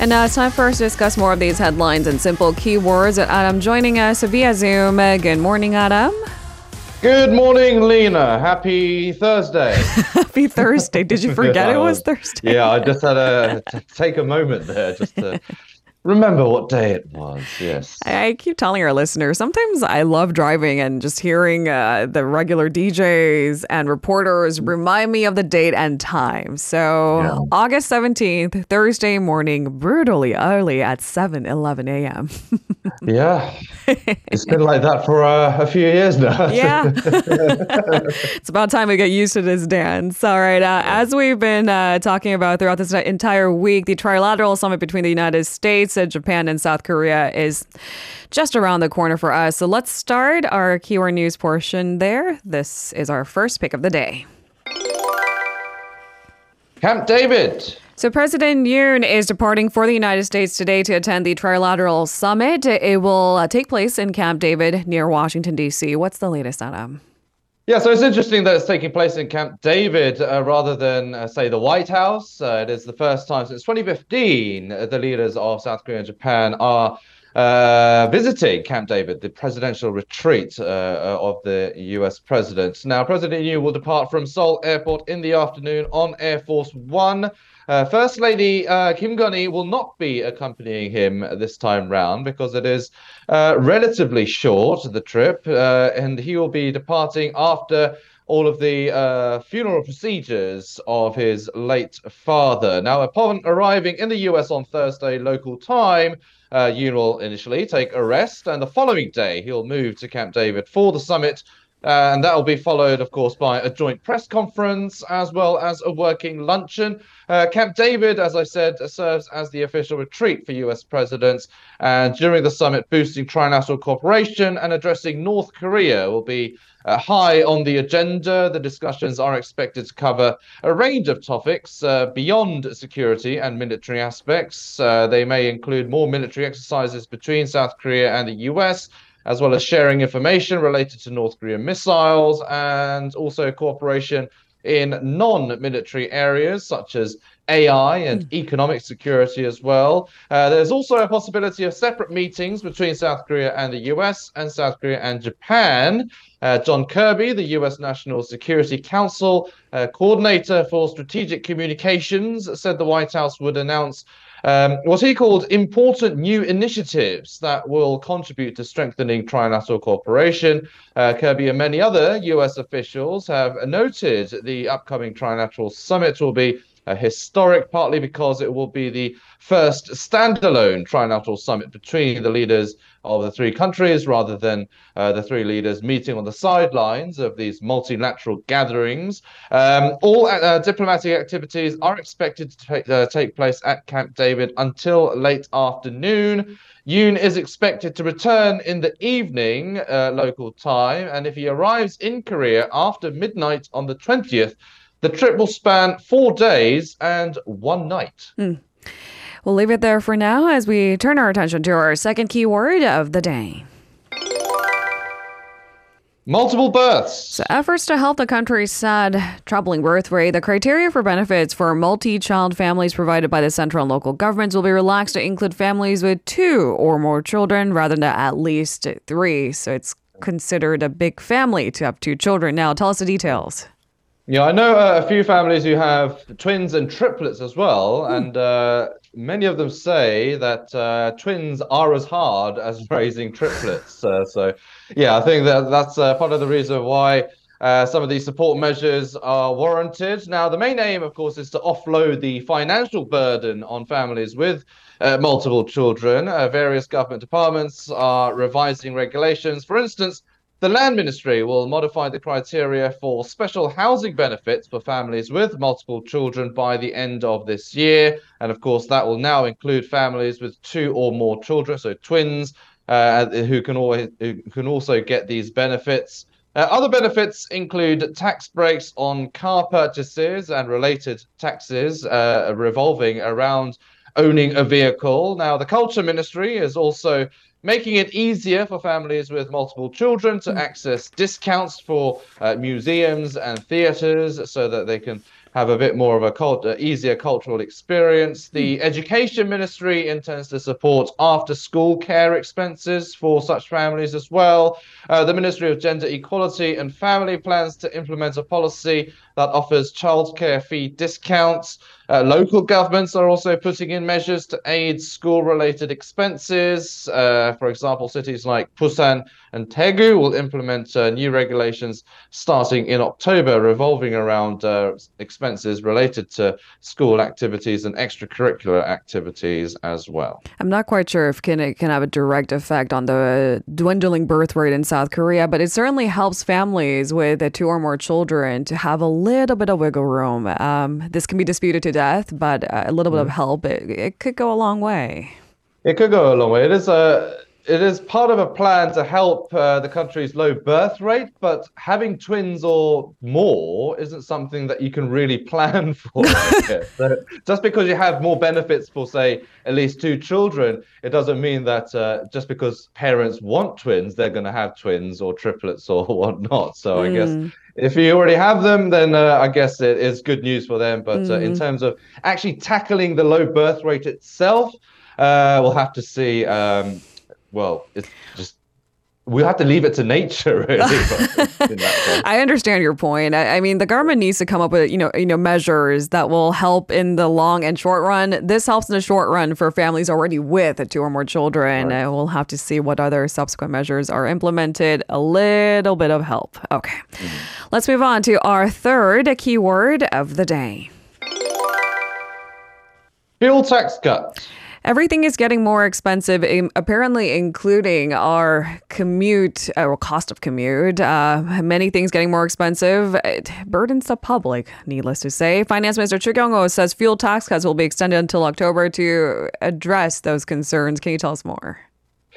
And now it's time for us to discuss more of these headlines and simple keywords. Adam joining us via Zoom. Uh, good morning, Adam. Good morning, Lena. Happy Thursday. Happy Thursday. Did you forget it was Thursday? Yeah, I just had to take a moment there just to remember what day it was. Yes. I keep telling our listeners sometimes I love driving and just hearing uh, the regular DJs and reporters remind me of the date and time. So, yeah. August 17th, Thursday morning, brutally early at 7 11 a.m. yeah. It's been like that for uh, a few years now. yeah. it's about time we get used to this dance. All right. Uh, as we've been uh, talking about throughout this entire week, the trilateral summit between the United States, Japan, and South Korea is just around the corner for us. So let's start our keyword news portion there. This is our first pick of the day. Camp David. So, President Yoon is departing for the United States today to attend the Trilateral Summit. It will uh, take place in Camp David near Washington, D.C. What's the latest, Adam? Yeah, so it's interesting that it's taking place in Camp David uh, rather than, uh, say, the White House. Uh, it is the first time since 2015 uh, the leaders of South Korea and Japan are uh, visiting Camp David, the presidential retreat uh, of the US president. Now, President Yoon will depart from Seoul Airport in the afternoon on Air Force One. Uh, First Lady uh, Kim Keon-hee will not be accompanying him this time round because it is uh, relatively short, the trip, uh, and he will be departing after all of the uh, funeral procedures of his late father. Now, upon arriving in the US on Thursday local time, uh, Yoon will initially take a rest, and the following day he'll move to Camp David for the summit uh, and that will be followed, of course, by a joint press conference as well as a working luncheon. Uh, Camp David, as I said, serves as the official retreat for US presidents. And during the summit, boosting trilateral cooperation and addressing North Korea will be uh, high on the agenda. The discussions are expected to cover a range of topics uh, beyond security and military aspects. Uh, they may include more military exercises between South Korea and the US as well as sharing information related to North Korean missiles and also cooperation in non military areas such as AI and mm. economic security as well. Uh, there's also a possibility of separate meetings between South Korea and the US and South Korea and Japan. Uh, John Kirby, the US National Security Council uh, coordinator for strategic communications, said the White House would announce um, what he called important new initiatives that will contribute to strengthening trilateral cooperation. Uh, Kirby and many other US officials have noted the upcoming trilateral summit will be uh, historic, partly because it will be the first standalone trilateral summit between the leaders of the three countries rather than uh, the three leaders meeting on the sidelines of these multilateral gatherings. Um, all uh, diplomatic activities are expected to take, uh, take place at Camp David until late afternoon. Yoon is expected to return in the evening uh, local time, and if he arrives in Korea after midnight on the 20th, the trip will span four days and one night. Mm. We'll leave it there for now as we turn our attention to our second keyword of the day. Multiple births. So, efforts to help the country's sad, troubling birth rate. The criteria for benefits for multi child families provided by the central and local governments will be relaxed to include families with two or more children rather than at least three. So, it's considered a big family to have two children. Now, tell us the details. Yeah, I know uh, a few families who have twins and triplets as well, mm. and uh, many of them say that uh, twins are as hard as raising triplets. Uh, so, yeah, I think that that's uh, part of the reason why uh, some of these support measures are warranted. Now, the main aim, of course, is to offload the financial burden on families with multiple children. various government departments are revising regulations. For instance, the Land Ministry will modify the criteria for special housing benefits for families with multiple children by the end of this year. And of course, that will now include families with two or more children, so twins, uh, who, can always, who can also get these benefits. Uh, other benefits include tax breaks on car purchases and related taxes uh, revolving around owning a vehicle. Now, the Culture Ministry is also making it easier for families with multiple children to mm. access discounts for uh, museums and theaters so that they can have a bit more of a cult, uh, easier cultural experience. The Education Ministry intends to support after school care expenses for such families as well. Uh, the Ministry of Gender Equality and Family plans to implement a policy that offers childcare fee discounts. Uh, local governments are also putting in measures to aid school related expenses. Uh, for example, cities like Busan and Daegu will implement uh, new regulations starting in October, revolving around uh, expenses related to school activities and extracurricular activities as well. I'm not quite sure if can, it can have a direct effect on the dwindling birth rate in South Korea, but it certainly helps families with two or more children to have a little bit of wiggle room. Um, this can be disputed to death, but a little bit of help, it, it could go a long way. It could go a long way. It is a it is part of a plan to help uh, the country's low birth rate, but having twins or more isn't something that you can really plan for. so just because you have more benefits for, say, at least two children, it doesn't mean that uh, just because parents want twins, they're going to have twins or triplets or whatnot. So mm. I guess hmm. If you already have them, then uh, I guess it is good news for them. But mm. in hmm. terms of actually tackling the low birth rate itself, uh, we'll have to see. Um, well, it's just we have to leave it to nature, really. I understand your point. I, I, mean, the government needs to come up with you know you know measures that will help in the long and short run. This helps in the short run for families already with two or more children. Right. Uh, we'll have to see what other subsequent measures are implemented. A little bit of help. Okay, mm-hmm. let's move on to our third keyword of the day. Fuel tax cut. Everything is getting more expensive, apparently, including our commute uh, or cost of commute. Uh, many things getting more expensive. It burdens the public, needless to say. Finance Minister Choo Kyung-ho says fuel tax cuts will be extended until October to address those concerns. Can you tell us more?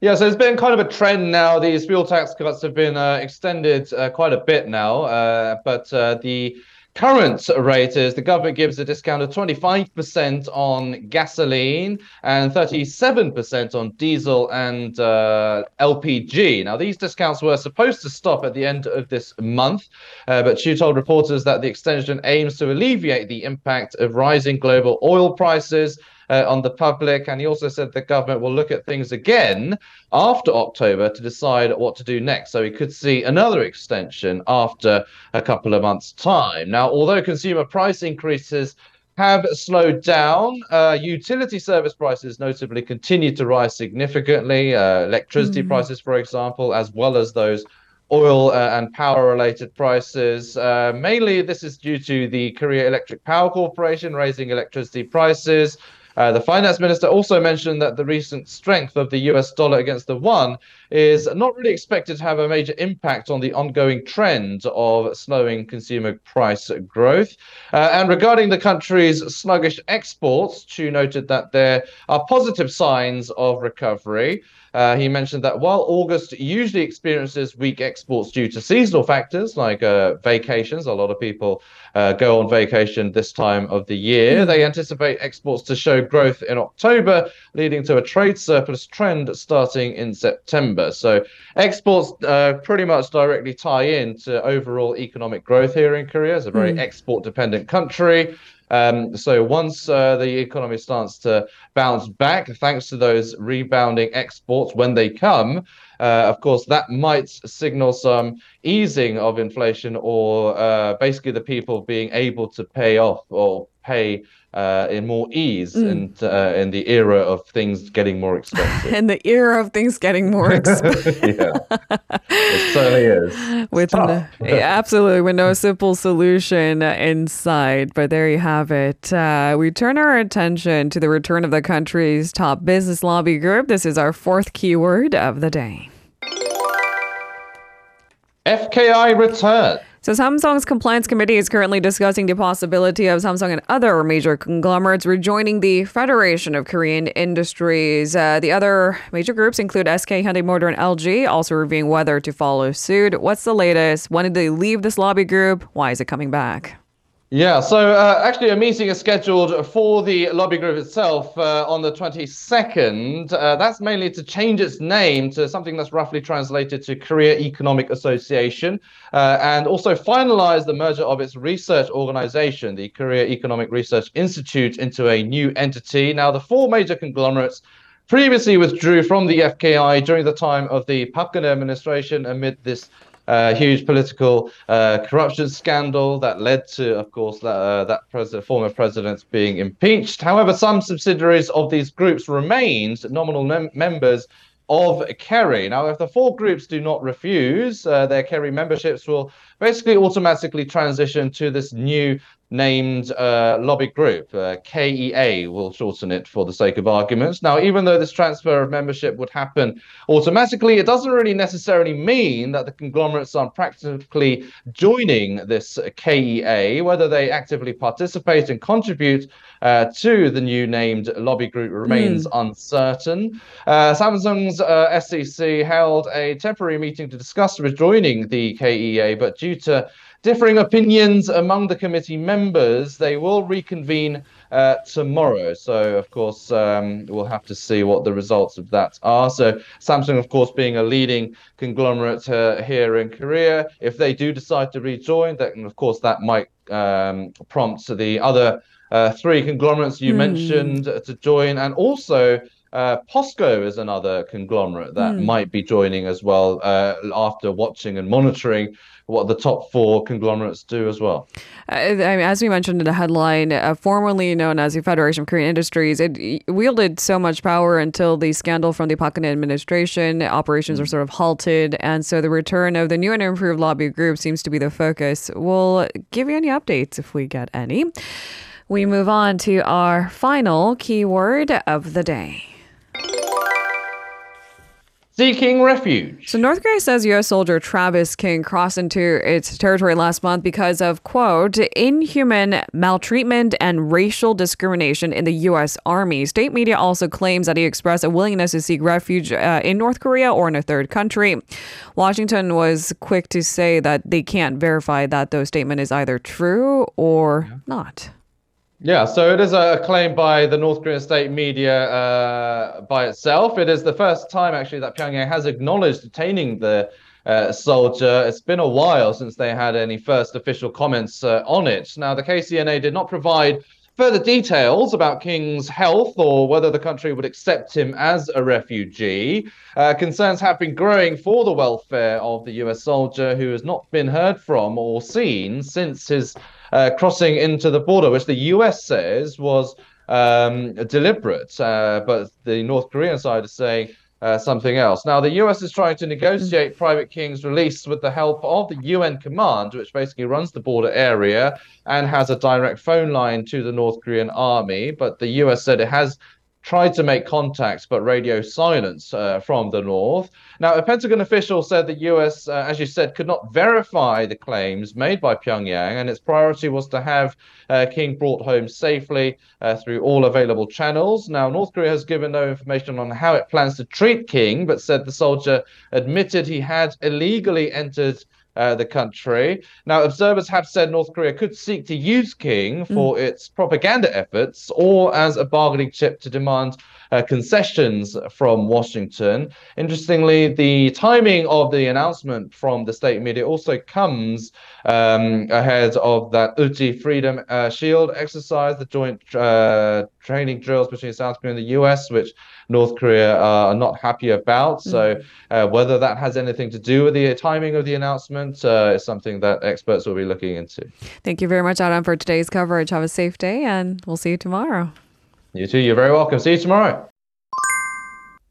Yeah, so it's been kind of a trend now. These fuel tax cuts have been uh, extended uh, quite a bit now, uh, but uh, the current rate is the government gives a discount of 25% on gasoline and 37% on diesel and uh, LPG. Now, these discounts were supposed to stop at the end of this month, uh, but Choo told reporters that the extension aims to alleviate the impact of rising global oil prices uh, on the public. And he also said the government will look at things again after October to decide what to do next. So we could see another extension after a couple of months' time. Now, although consumer price increases have slowed down. Uh, utility service prices notably continue to rise significantly. Uh, electricity mm. prices, for example, as well as those oil uh, and power related prices. Uh, mainly, this is due to the Korea Electric Power Corporation raising electricity prices. Uh, the finance minister also mentioned that the recent strength of the US dollar against the won is not really expected to have a major impact on the ongoing trend of slowing consumer price growth. Uh, and regarding the country's sluggish exports, Choo noted that there are positive signs of recovery. Uh, he mentioned that while August usually experiences weak exports due to seasonal factors like uh, vacations, a lot of people uh, go on vacation this time of the year. They anticipate exports to show growth in October, leading to a trade surplus trend starting in September. So exports uh, pretty much directly tie in to overall economic growth here in Korea. It's a very mm. export dependent country. Um, so once uh, the economy starts to bounce back, thanks to those rebounding exports when they come, uh, of course, that might signal some easing of inflation or uh, basically the people being able to pay off or pay uh, in more ease mm. and uh, in the era of things getting more expensive. in the era of things getting more expensive. yeah, it certainly is. With no, absolutely, with no simple solution inside. But there you have it. Uh, we turn our attention to the return of the country's top business lobby group. This is our fourth keyword of the day. FKI return. So Samsung's compliance committee is currently discussing the possibility of Samsung and other major conglomerates rejoining the Federation of Korean Industries. Uh, the other major groups include SK, Hyundai Motor, and LG, also reviewing whether to follow suit. What's the latest? When did they leave this lobby group? Why is it coming back? Yeah, so uh, actually, a meeting is scheduled for the lobby group itself uh, on the 22nd. Uh, that's mainly to change its name to something that's roughly translated to Korea Economic Association uh, and also finalize the merger of its research organization, the Korea Economic Research Institute, into a new entity. Now, the four major conglomerates previously withdrew from the FKI during the time of the Geun-hye administration amid this uh, huge political uh, corruption scandal that led to, of course, that, uh, that president, former president being impeached. However, some subsidiaries of these groups remained nominal mem- members of KERI. Now, if the four groups do not refuse, uh, their KERI memberships will basically automatically transition to this new named uh, lobby group. Uh, KEA will shorten it for the sake of arguments. Now, even though this transfer of membership would happen automatically, it doesn't really necessarily mean that the conglomerates are practically joining this KEA. Whether they actively participate and contribute uh, to the new named lobby group remains mm. uncertain. Uh, Samsung's uh, SEC held a temporary meeting to discuss rejoining the KEA, but due to differing opinions among the committee members. They will reconvene uh, tomorrow. So, of course, um, we'll have to see what the results of that are. So, Samsung, of course, being a leading conglomerate uh, here in Korea, if they do decide to rejoin, then, of course, that might um, prompt the other uh, three conglomerates you mm. mentioned to join. And also, uh, POSCO is another conglomerate that mm. might be joining as well uh, after watching and monitoring what the top four conglomerates do as well. Uh, I mean, as we mentioned in the headline, uh, formerly known as the Federation of Korean Industries, it wielded so much power until the scandal from the Geun-hye administration. Operations mm. were sort of halted, and so the return of the new and improved lobby group seems to be the focus. We'll give you any updates if we get any. We move on to our final keyword of the day seeking refuge. So North Korea says U.S. soldier Travis King crossed into its territory last month because of, quote, inhuman maltreatment and racial discrimination in the U.S. Army. State media also claims that he expressed a willingness to seek refuge uh, in North Korea or in a third country. Washington was quick to say that they can't verify that those statement is either true or yeah. not. Yeah, so it is a claim by the North Korean state media uh, by itself. It is the first time actually that Pyongyang has acknowledged detaining the uh, soldier. It's been a while since they had any first official comments uh, on it. Now, the KCNA did not provide further details about King's health or whether the country would accept him as a refugee. Uh, concerns have been growing for the welfare of the US soldier who has not been heard from or seen since his uh, crossing into the border, which the US says was um, deliberate, uh, but the North Korean side is saying uh, something else. Now, the US is trying to negotiate Private King's release with the help of the UN command, which basically runs the border area and has a direct phone line to the North Korean army. But the US said it has tried to make contacts, but radio silence uh, from the north. Now, a Pentagon official said the U.S., uh, as you said, could not verify the claims made by Pyongyang, and its priority was to have uh, King brought home safely uh, through all available channels. Now, North Korea has given no information on how it plans to treat King, but said the soldier admitted he had illegally entered uh, the country. Now, observers have said North Korea could seek to use King for mm. its propaganda efforts or as a bargaining chip to demand uh, concessions from Washington. Interestingly, the timing of the announcement from the state media also comes um, ahead of that Ulchi Freedom uh, Shield exercise, the joint uh, training drills between South Korea and the US, which North Korea are not happy about. Mm. So, uh, whether that has anything to do with the timing of the announcement uh, is something that experts will be looking into. Thank you very much, Adam, for today's coverage. Have a safe day, and we'll see you tomorrow. You too. You're very welcome. See you tomorrow.